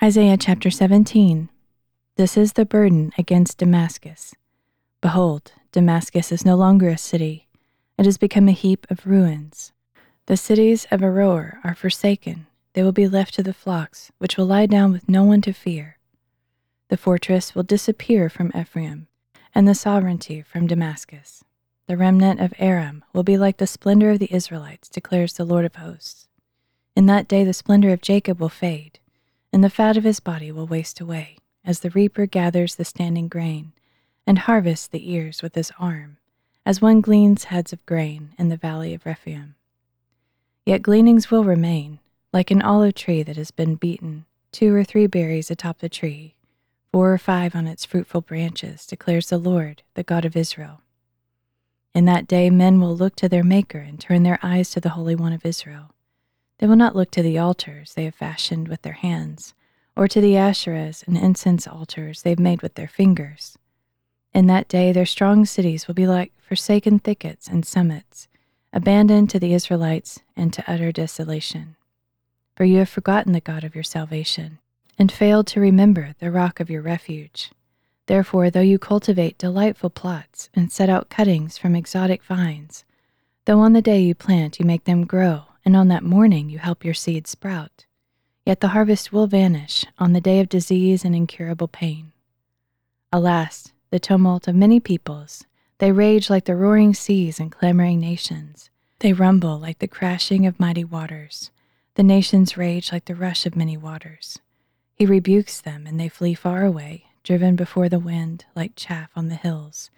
Isaiah chapter 17. This is the burden against Damascus. Behold, Damascus is no longer a city, it has become a heap of ruins. The cities of Aroer are forsaken, they will be left to the flocks, which will lie down with no one to fear. The fortress will disappear from Ephraim, and the sovereignty from Damascus. The remnant of Aram will be like the splendor of the Israelites, declares the Lord of hosts. In that day the splendor of Jacob will fade and the fat of his body will waste away, as the reaper gathers the standing grain, and harvests the ears with his arm, as one gleans heads of grain in the valley of Rephaim. Yet gleanings will remain, like an olive tree that has been beaten, two or three berries atop the tree, four or five on its fruitful branches, declares the Lord, the God of Israel. In that day men will look to their Maker and turn their eyes to the Holy One of Israel. They will not look to the altars they have fashioned with their hands, or to the Asherahs and incense altars they have made with their fingers. In that day their strong cities will be like forsaken thickets and summits, abandoned to the Israelites and to utter desolation. For you have forgotten the God of your salvation, and failed to remember the rock of your refuge. Therefore, though you cultivate delightful plots and set out cuttings from exotic vines, though on the day you plant you make them grow, and on that morning you help your seed sprout. Yet the harvest will vanish on the day of disease and incurable pain. Alas, the tumult of many peoples, they rage like the roaring seas and clamoring nations. They rumble like the crashing of mighty waters. The nations rage like the rush of many waters. He rebukes them, and they flee far away, driven before the wind, like chaff on the hills,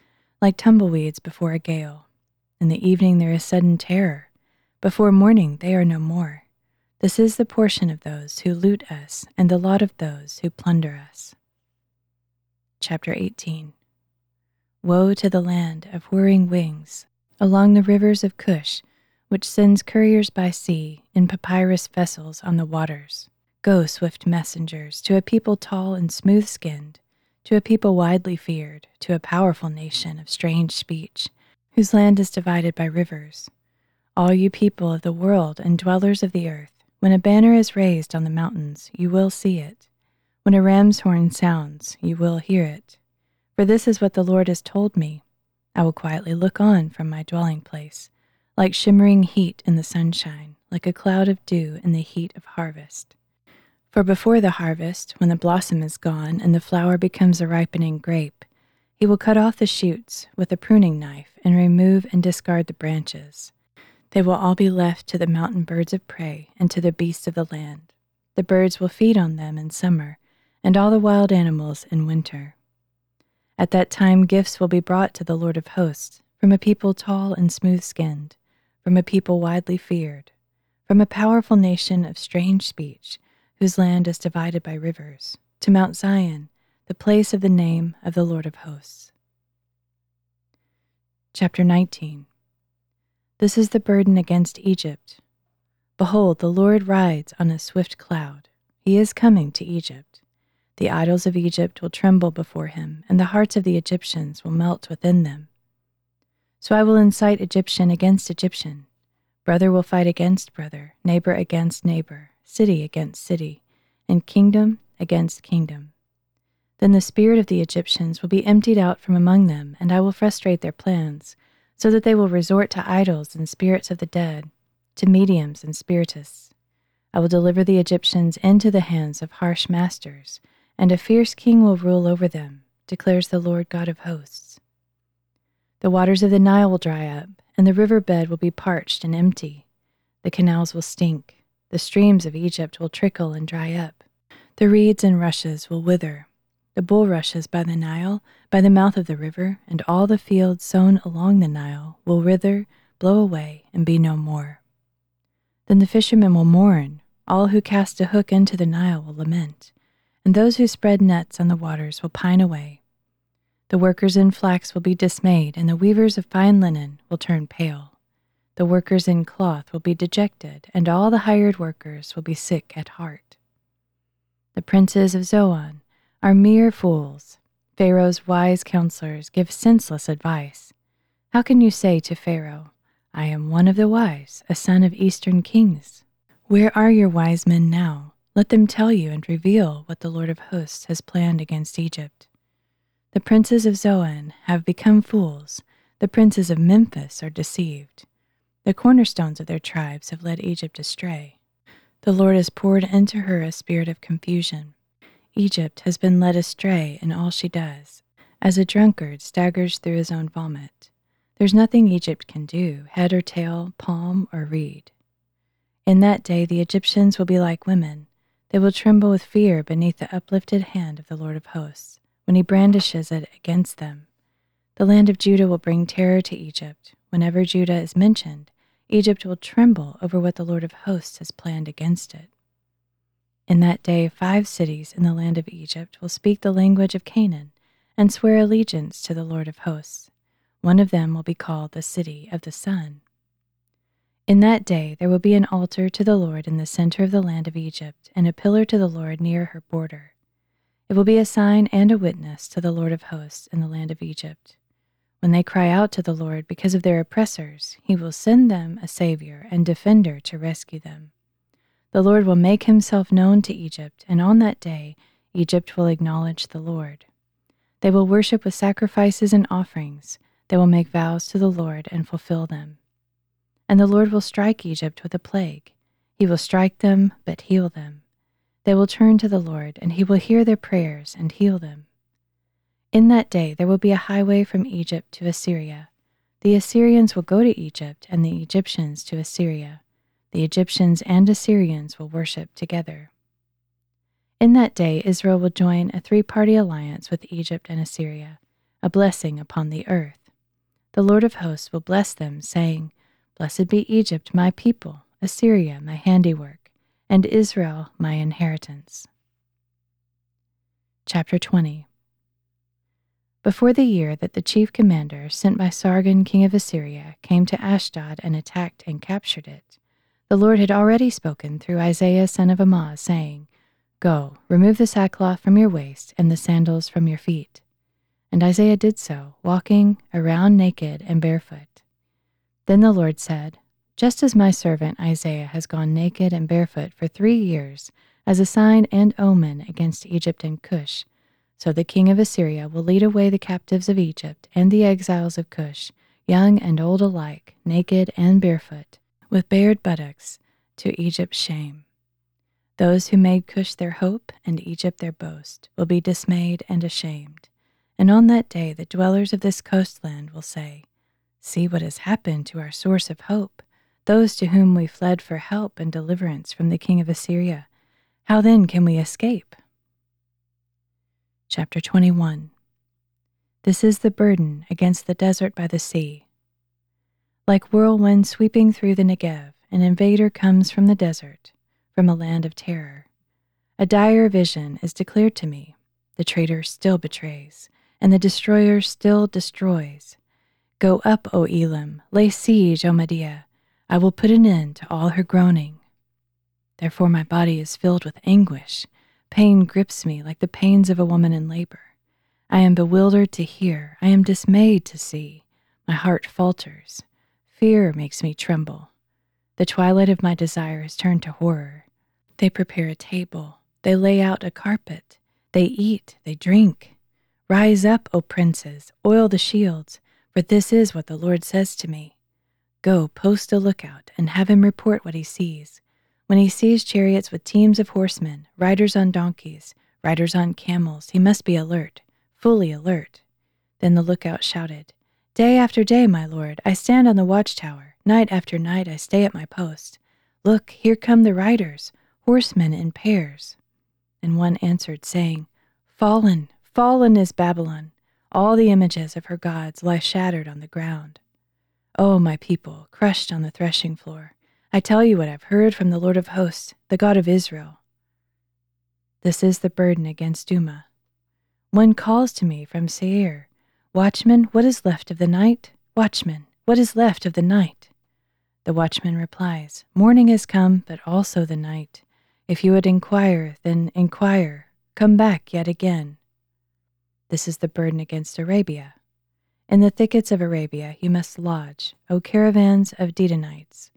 like tumbleweeds before a gale. In the evening there is sudden terror before morning, they are no more. This is the portion of those who loot us, and the lot of those who plunder us. Chapter 18 Woe to the land of whirring wings along the rivers of Cush, which sends couriers by sea in papyrus vessels on the waters. Go, swift messengers, to a people tall and smooth skinned, to a people widely feared, to a powerful nation of strange speech, whose land is divided by rivers all you people of the world and dwellers of the earth, when a banner is raised on the mountains, you will see it. When a ram's horn sounds, you will hear it. For this is what the Lord has told me I will quietly look on from my dwelling place, like shimmering heat in the sunshine, like a cloud of dew in the heat of harvest. For before the harvest, when the blossom is gone and the flower becomes a ripening grape, he will cut off the shoots with a pruning knife and remove and discard the branches. They will all be left to the mountain birds of prey and to the beasts of the land. The birds will feed on them in summer, and all the wild animals in winter. At that time, gifts will be brought to the Lord of hosts from a people tall and smooth skinned, from a people widely feared, from a powerful nation of strange speech, whose land is divided by rivers, to Mount Zion, the place of the name of the Lord of hosts. Chapter 19 this is the burden against Egypt. Behold, the Lord rides on a swift cloud. He is coming to Egypt. The idols of Egypt will tremble before him, and the hearts of the Egyptians will melt within them. So I will incite Egyptian against Egyptian. Brother will fight against brother, neighbor against neighbor, city against city, and kingdom against kingdom. Then the spirit of the Egyptians will be emptied out from among them, and I will frustrate their plans so that they will resort to idols and spirits of the dead, to mediums and spiritists. I will deliver the Egyptians into the hands of harsh masters, and a fierce king will rule over them, declares the Lord God of hosts. The waters of the Nile will dry up, and the river bed will be parched and empty. The canals will stink, the streams of Egypt will trickle and dry up. The reeds and rushes will wither, the bulrushes by the Nile, by the mouth of the river, and all the fields sown along the Nile will wither, blow away, and be no more. Then the fishermen will mourn, all who cast a hook into the Nile will lament, and those who spread nets on the waters will pine away. The workers in flax will be dismayed, and the weavers of fine linen will turn pale. The workers in cloth will be dejected, and all the hired workers will be sick at heart. The princes of Zoan are mere fools. Pharaoh's wise counselors give senseless advice. How can you say to Pharaoh, I am one of the wise, a son of eastern kings? Where are your wise men now? Let them tell you and reveal what the Lord of hosts has planned against Egypt. The princes of Zoan have become fools, the princes of Memphis are deceived. The cornerstones of their tribes have led Egypt astray. The Lord has poured into her a spirit of confusion. Egypt has been led astray in all she does, as a drunkard staggers through his own vomit. There's nothing Egypt can do, head or tail, palm or reed. In that day the Egyptians will be like women. They will tremble with fear beneath the uplifted hand of the Lord of hosts when he brandishes it against them. The land of Judah will bring terror to Egypt. Whenever Judah is mentioned, Egypt will tremble over what the Lord of hosts has planned against it. In that day, five cities in the land of Egypt will speak the language of Canaan and swear allegiance to the Lord of hosts. One of them will be called the City of the Sun. In that day, there will be an altar to the Lord in the center of the land of Egypt, and a pillar to the Lord near her border. It will be a sign and a witness to the Lord of hosts in the land of Egypt. When they cry out to the Lord because of their oppressors, he will send them a Savior and defender to rescue them. The Lord will make himself known to Egypt, and on that day Egypt will acknowledge the Lord. They will worship with sacrifices and offerings. They will make vows to the Lord and fulfill them. And the Lord will strike Egypt with a plague. He will strike them, but heal them. They will turn to the Lord, and he will hear their prayers and heal them. In that day there will be a highway from Egypt to Assyria. The Assyrians will go to Egypt, and the Egyptians to Assyria. The Egyptians and Assyrians will worship together. In that day Israel will join a three party alliance with Egypt and Assyria, a blessing upon the earth. The Lord of hosts will bless them, saying, Blessed be Egypt, my people, Assyria, my handiwork, and Israel, my inheritance. Chapter 20 before the year that the chief commander sent by Sargon, king of Assyria, came to Ashdod and attacked and captured it, the Lord had already spoken through Isaiah son of Amoz, saying, Go, remove the sackcloth from your waist and the sandals from your feet. And Isaiah did so, walking around naked and barefoot. Then the Lord said, Just as my servant Isaiah has gone naked and barefoot for three years, as a sign and omen against Egypt and Cush, so the king of Assyria will lead away the captives of Egypt and the exiles of Cush, young and old alike, naked and barefoot, with bared buttocks, to Egypt's shame. Those who made Cush their hope and Egypt their boast will be dismayed and ashamed. And on that day the dwellers of this coastland will say, See what has happened to our source of hope, those to whom we fled for help and deliverance from the king of Assyria. How then can we escape? Chapter 21 This is the burden against the desert by the sea. Like whirlwind sweeping through the Negev, an invader comes from the desert, from a land of terror. A dire vision is declared to me. The traitor still betrays, and the destroyer still destroys. Go up, O Elam, lay siege, O Media. I will put an end to all her groaning. Therefore my body is filled with anguish Pain grips me like the pains of a woman in labor. I am bewildered to hear. I am dismayed to see. My heart falters. Fear makes me tremble. The twilight of my desire has turned to horror. They prepare a table. They lay out a carpet. They eat. They drink. Rise up, O princes, oil the shields, for this is what the Lord says to me. Go, post a lookout, and have him report what he sees. When he sees chariots with teams of horsemen, riders on donkeys, riders on camels, he must be alert, fully alert. Then the lookout shouted, Day after day, my lord, I stand on the watchtower. Night after night, I stay at my post. Look, here come the riders, horsemen in pairs. And one answered, saying, Fallen, fallen is Babylon. All the images of her gods lie shattered on the ground. O oh, my people, crushed on the threshing floor, I tell you what I've heard from the Lord of hosts, the God of Israel. This is the burden against Duma. One calls to me from Seir, Watchman, what is left of the night? Watchman, what is left of the night? The watchman replies, Morning has come, but also the night. If you would inquire, then inquire. Come back yet again. This is the burden against Arabia. In the thickets of Arabia you must lodge, O caravans of Dedanites.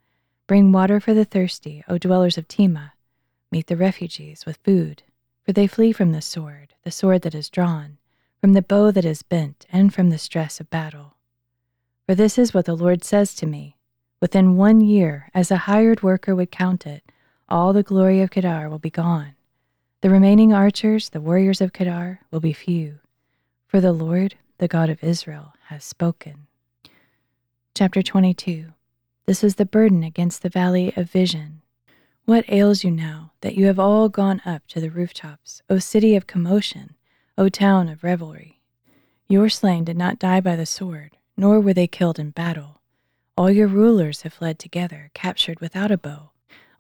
Bring water for the thirsty, O dwellers of Tema. Meet the refugees with food, for they flee from the sword, the sword that is drawn, from the bow that is bent, and from the stress of battle. For this is what the Lord says to me Within one year, as a hired worker would count it, all the glory of Kedar will be gone. The remaining archers, the warriors of Kedar, will be few. For the Lord, the God of Israel, has spoken. Chapter 22 This is the burden against the valley of vision. What ails you now that you have all gone up to the rooftops, O city of commotion, O town of revelry? Your slain did not die by the sword, nor were they killed in battle. All your rulers have fled together, captured without a bow.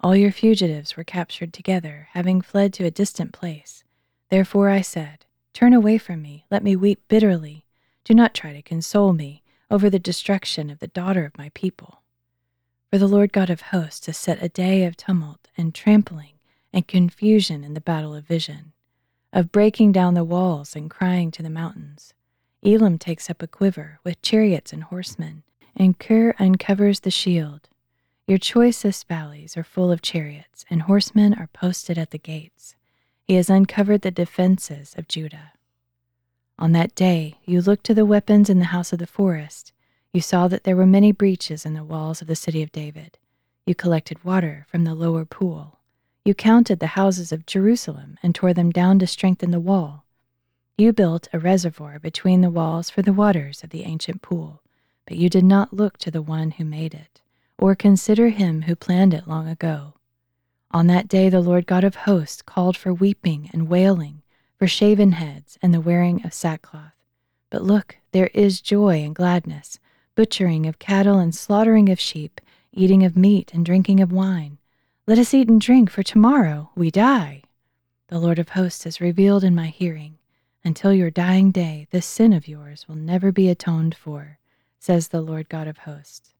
All your fugitives were captured together, having fled to a distant place. Therefore I said, Turn away from me, let me weep bitterly. Do not try to console me over the destruction of the daughter of my people. For the Lord God of hosts has set a day of tumult and trampling and confusion in the battle of vision, of breaking down the walls and crying to the mountains. Elam takes up a quiver with chariots and horsemen, and Kir uncovers the shield. Your choicest valleys are full of chariots, and horsemen are posted at the gates. He has uncovered the defenses of Judah. On that day you looked to the weapons in the house of the forest you saw that there were many breaches in the walls of the city of David. You collected water from the lower pool. You counted the houses of Jerusalem and tore them down to strengthen the wall. You built a reservoir between the walls for the waters of the ancient pool, but you did not look to the one who made it, or consider him who planned it long ago. On that day, the Lord God of hosts called for weeping and wailing, for shaven heads and the wearing of sackcloth. But look, there is joy and gladness butchering of cattle and slaughtering of sheep, eating of meat and drinking of wine. Let us eat and drink, for tomorrow we die. The Lord of hosts has revealed in my hearing, until your dying day, this sin of yours will never be atoned for, says the Lord God of hosts.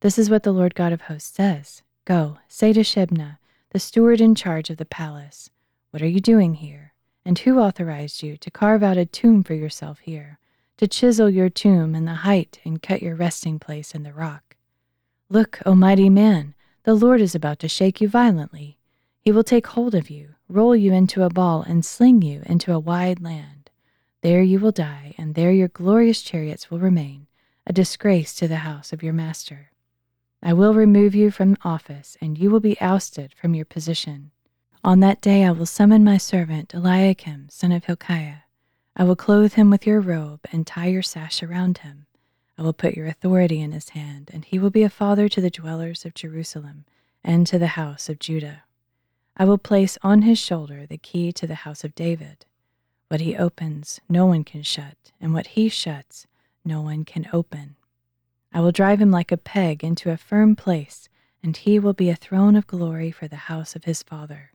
This is what the Lord God of hosts says Go, say to Shebna, the steward in charge of the palace, What are you doing here? And who authorized you to carve out a tomb for yourself here? to chisel your tomb in the height and cut your resting place in the rock. Look, O mighty man, the Lord is about to shake you violently. He will take hold of you, roll you into a ball, and sling you into a wide land. There you will die, and there your glorious chariots will remain, a disgrace to the house of your master. I will remove you from office, and you will be ousted from your position. On that day I will summon my servant Eliakim, son of Hilkiah I will clothe him with your robe and tie your sash around him. I will put your authority in his hand, and he will be a father to the dwellers of Jerusalem and to the house of Judah. I will place on his shoulder the key to the house of David. What he opens, no one can shut, and what he shuts, no one can open. I will drive him like a peg into a firm place, and he will be a throne of glory for the house of his father.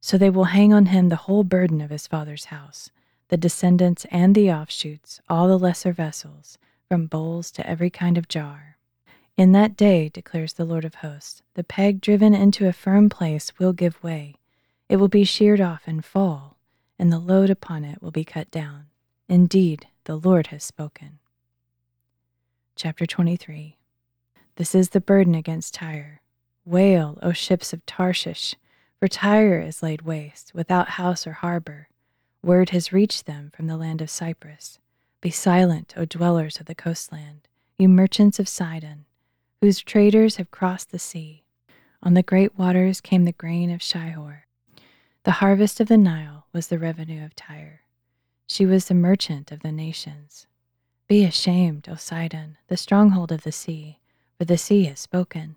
So they will hang on him the whole burden of his father's house the descendants and the offshoots, all the lesser vessels, from bowls to every kind of jar. In that day, declares the Lord of hosts, the peg driven into a firm place will give way. It will be sheared off and fall, and the load upon it will be cut down. Indeed, the Lord has spoken. Chapter 23 This is the burden against Tyre. Wail, O ships of Tarshish, for Tyre is laid waste, without house or harbor. Word has reached them from the land of Cyprus. Be silent, O dwellers of the coastland, you merchants of Sidon, whose traders have crossed the sea. On the great waters came the grain of Shihor. The harvest of the Nile was the revenue of Tyre. She was the merchant of the nations. Be ashamed, O Sidon, the stronghold of the sea, for the sea has spoken.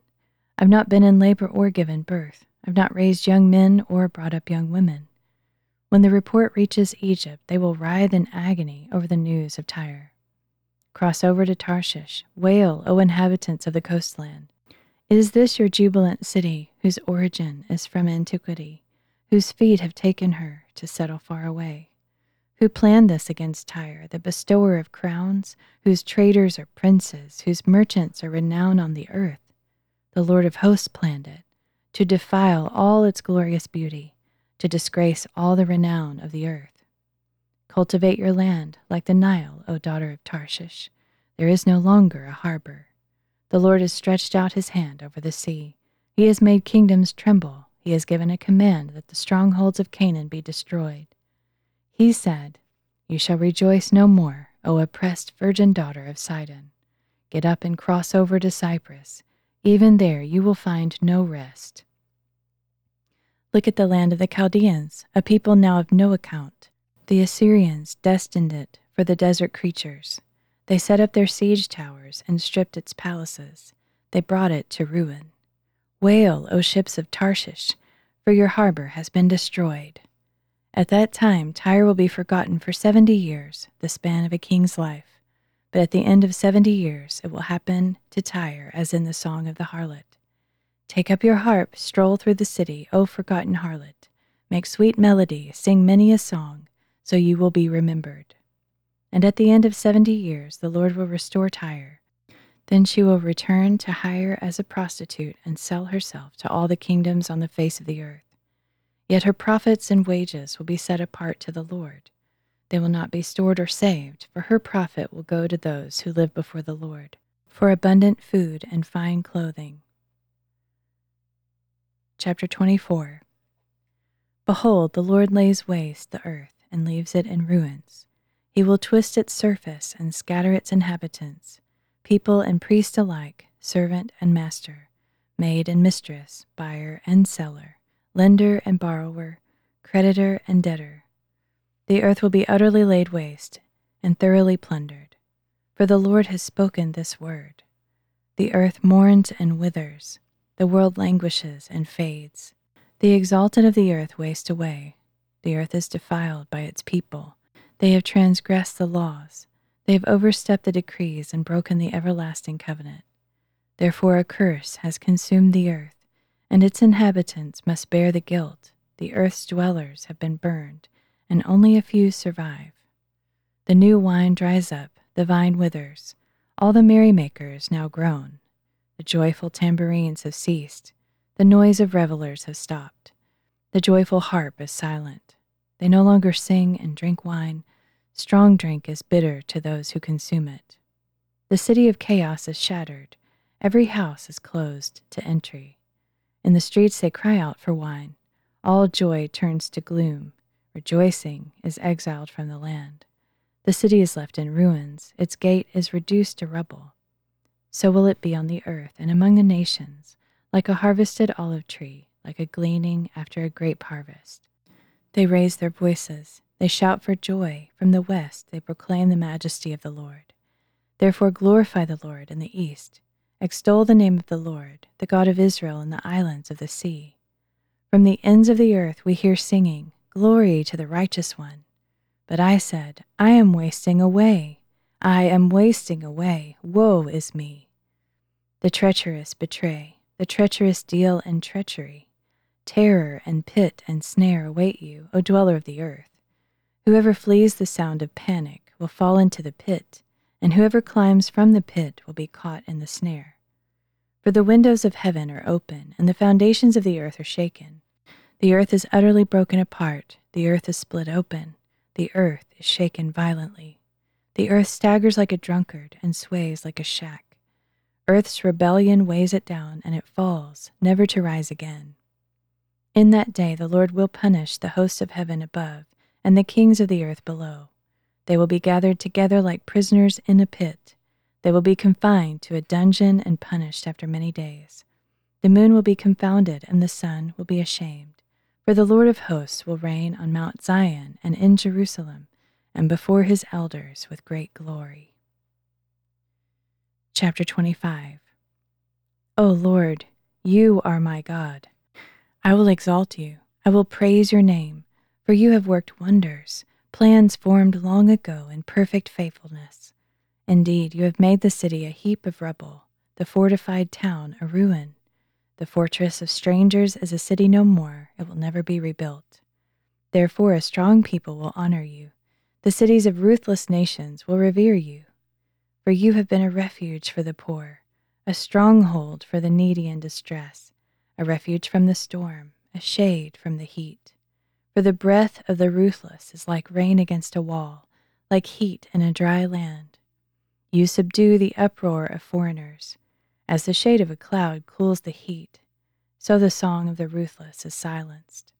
I've not been in labor or given birth. I've not raised young men or brought up young women. When the report reaches Egypt, they will writhe in agony over the news of Tyre. Cross over to Tarshish, wail, O inhabitants of the coastland. Is this your jubilant city, whose origin is from antiquity, whose feet have taken her to settle far away? Who planned this against Tyre, the bestower of crowns, whose traders are princes, whose merchants are renowned on the earth? The Lord of hosts planned it, to defile all its glorious beauty to disgrace all the renown of the earth. Cultivate your land like the Nile, O daughter of Tarshish. There is no longer a harbor. The Lord has stretched out his hand over the sea. He has made kingdoms tremble. He has given a command that the strongholds of Canaan be destroyed. He said, You shall rejoice no more, O oppressed virgin daughter of Sidon. Get up and cross over to Cyprus. Even there you will find no rest. Look at the land of the Chaldeans, a people now of no account. The Assyrians destined it for the desert creatures. They set up their siege towers and stripped its palaces. They brought it to ruin. Wail, O ships of Tarshish, for your harbor has been destroyed. At that time, Tyre will be forgotten for seventy years, the span of a king's life. But at the end of seventy years, it will happen to Tyre as in the song of the harlot. Take up your harp, stroll through the city, O forgotten harlot. Make sweet melody, sing many a song, so you will be remembered. And at the end of seventy years, the Lord will restore Tyre. Then she will return to hire as a prostitute and sell herself to all the kingdoms on the face of the earth. Yet her profits and wages will be set apart to the Lord. They will not be stored or saved, for her profit will go to those who live before the Lord, for abundant food and fine clothing. Chapter 24 Behold, the Lord lays waste the earth and leaves it in ruins. He will twist its surface and scatter its inhabitants, people and priest alike, servant and master, maid and mistress, buyer and seller lender and borrower, creditor and debtor. The earth will be utterly laid waste and thoroughly plundered. For the Lord has spoken this word. The earth mourns and withers, the world languishes and fades. The exalted of the earth waste away. The earth is defiled by its people. They have transgressed the laws. They have overstepped the decrees and broken the everlasting covenant. Therefore, a curse has consumed the earth and its inhabitants must bear the guilt. The earth's dwellers have been burned, and only a few survive. The new wine dries up, the vine withers, all the merrymakers now groan. The joyful tambourines have ceased, the noise of revelers has stopped. The joyful harp is silent. They no longer sing and drink wine. Strong drink is bitter to those who consume it. The city of chaos is shattered. Every house is closed to entry. In the streets they cry out for wine. All joy turns to gloom. Rejoicing is exiled from the land. The city is left in ruins, its gate is reduced to rubble. So will it be on the earth and among the nations, like a harvested olive tree, like a gleaning after a grape harvest. They raise their voices, they shout for joy. From the west they proclaim the majesty of the Lord. Therefore glorify the Lord in the east Extol the name of the Lord, the God of Israel in the islands of the sea. From the ends of the earth we hear singing, Glory to the righteous one. But I said, I am wasting away. I am wasting away. Woe is me. The treacherous betray, the treacherous deal in treachery. Terror and pit and snare await you, O dweller of the earth. Whoever flees the sound of panic will fall into the pit and whoever climbs from the pit will be caught in the snare. For the windows of heaven are open, and the foundations of the earth are shaken. The earth is utterly broken apart, the earth is split open, the earth is shaken violently. The earth staggers like a drunkard and sways like a shack. Earth's rebellion weighs it down, and it falls, never to rise again. In that day the Lord will punish the hosts of heaven above and the kings of the earth below. They will be gathered together like prisoners in a pit. They will be confined to a dungeon and punished after many days. The moon will be confounded, and the sun will be ashamed. For the Lord of hosts will reign on Mount Zion and in Jerusalem, and before his elders with great glory. Chapter 25 O Lord, you are my God. I will exalt you, I will praise your name, for you have worked wonders plans formed long ago in perfect faithfulness. Indeed, you have made the city a heap of rubble, the fortified town a ruin. The fortress of strangers is a city no more, it will never be rebuilt. Therefore, a strong people will honor you. The cities of ruthless nations will revere you. For you have been a refuge for the poor, a stronghold for the needy in distress, a refuge from the storm, a shade from the heat. For the breath of the ruthless is like rain against a wall, like heat in a dry land. You subdue the uproar of foreigners, as the shade of a cloud cools the heat. so the song of the ruthless is silenced.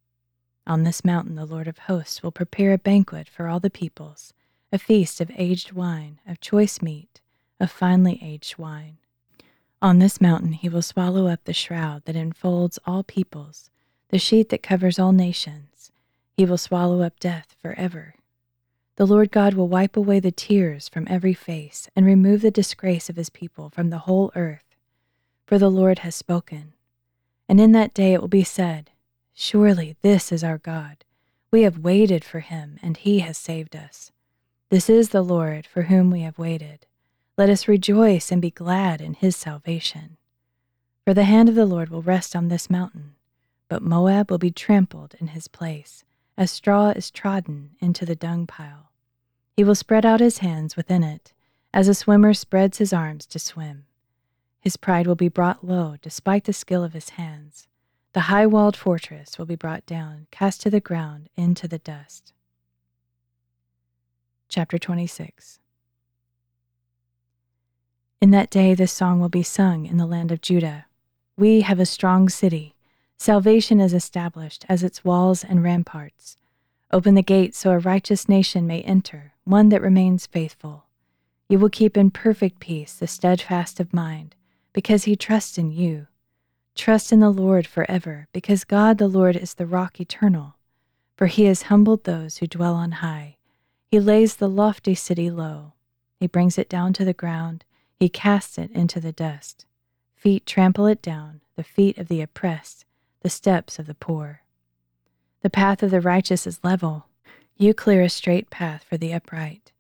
On this mountain, the Lord of hosts will prepare a banquet for all the peoples, a feast of aged wine, of choice meat, of finely aged wine. On this mountain, he will swallow up the shroud that enfolds all peoples, the sheet that covers all nations. He will swallow up death forever. The Lord God will wipe away the tears from every face and remove the disgrace of his people from the whole earth. For the Lord has spoken. And in that day it will be said, Surely this is our God. We have waited for him, and he has saved us. This is the Lord for whom we have waited. Let us rejoice and be glad in his salvation. For the hand of the Lord will rest on this mountain, but Moab will be trampled in his place, as straw is trodden into the dung pile. He will spread out his hands within it, as a swimmer spreads his arms to swim. His pride will be brought low despite the skill of his hands. The high walled fortress will be brought down, cast to the ground, into the dust. Chapter 26 In that day, this song will be sung in the land of Judah. We have a strong city. Salvation is established as its walls and ramparts. Open the gates so a righteous nation may enter, one that remains faithful. You will keep in perfect peace the steadfast of mind, because he trusts in you. Trust in the Lord forever, because God the Lord is the rock eternal. For he has humbled those who dwell on high. He lays the lofty city low. He brings it down to the ground. He casts it into the dust. Feet trample it down, the feet of the oppressed, the steps of the poor. The path of the righteous is level. You clear a straight path for the upright.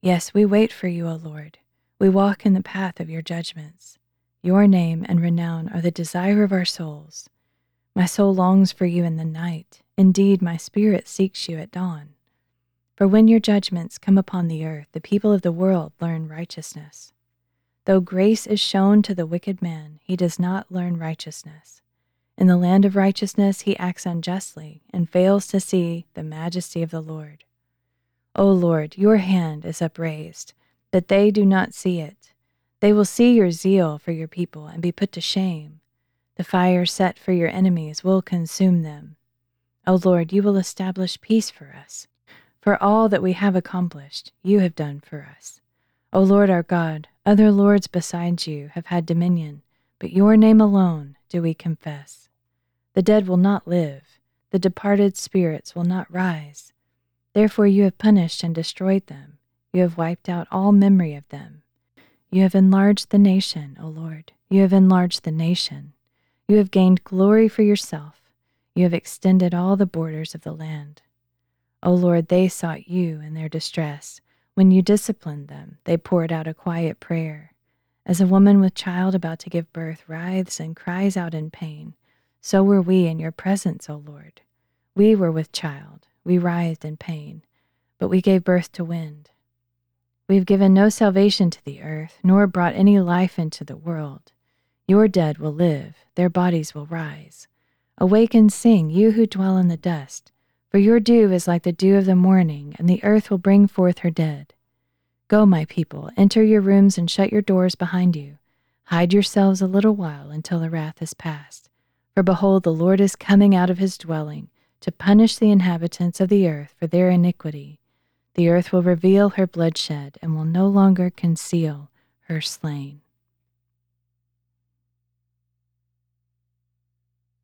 Yes, we wait for you, O Lord. We walk in the path of your judgments. Your name and renown are the desire of our souls. My soul longs for you in the night. Indeed, my spirit seeks you at dawn. For when your judgments come upon the earth, the people of the world learn righteousness. Though grace is shown to the wicked man, he does not learn righteousness. In the land of righteousness, he acts unjustly and fails to see the majesty of the Lord. O Lord, your hand is upraised, but they do not see it. They will see your zeal for your people and be put to shame. The fire set for your enemies will consume them. O Lord, you will establish peace for us. For all that we have accomplished, you have done for us. O Lord our God, other lords besides you have had dominion, but your name alone do we confess. The dead will not live, the departed spirits will not rise. Therefore you have punished and destroyed them, you have wiped out all memory of them. You have enlarged the nation, O Lord, you have enlarged the nation. You have gained glory for yourself, you have extended all the borders of the land. O Lord, they sought you in their distress. When you disciplined them, they poured out a quiet prayer. As a woman with child about to give birth writhes and cries out in pain, so were we in your presence, O Lord. We were with child, we writhed in pain, but we gave birth to wind. We have given no salvation to the earth, nor brought any life into the world. Your dead will live, their bodies will rise. Awake and sing, you who dwell in the dust, for your dew is like the dew of the morning, and the earth will bring forth her dead. Go, my people, enter your rooms and shut your doors behind you. Hide yourselves a little while until the wrath is past. For behold, the Lord is coming out of his dwelling to punish the inhabitants of the earth for their iniquity. The earth will reveal her bloodshed and will no longer conceal her slain.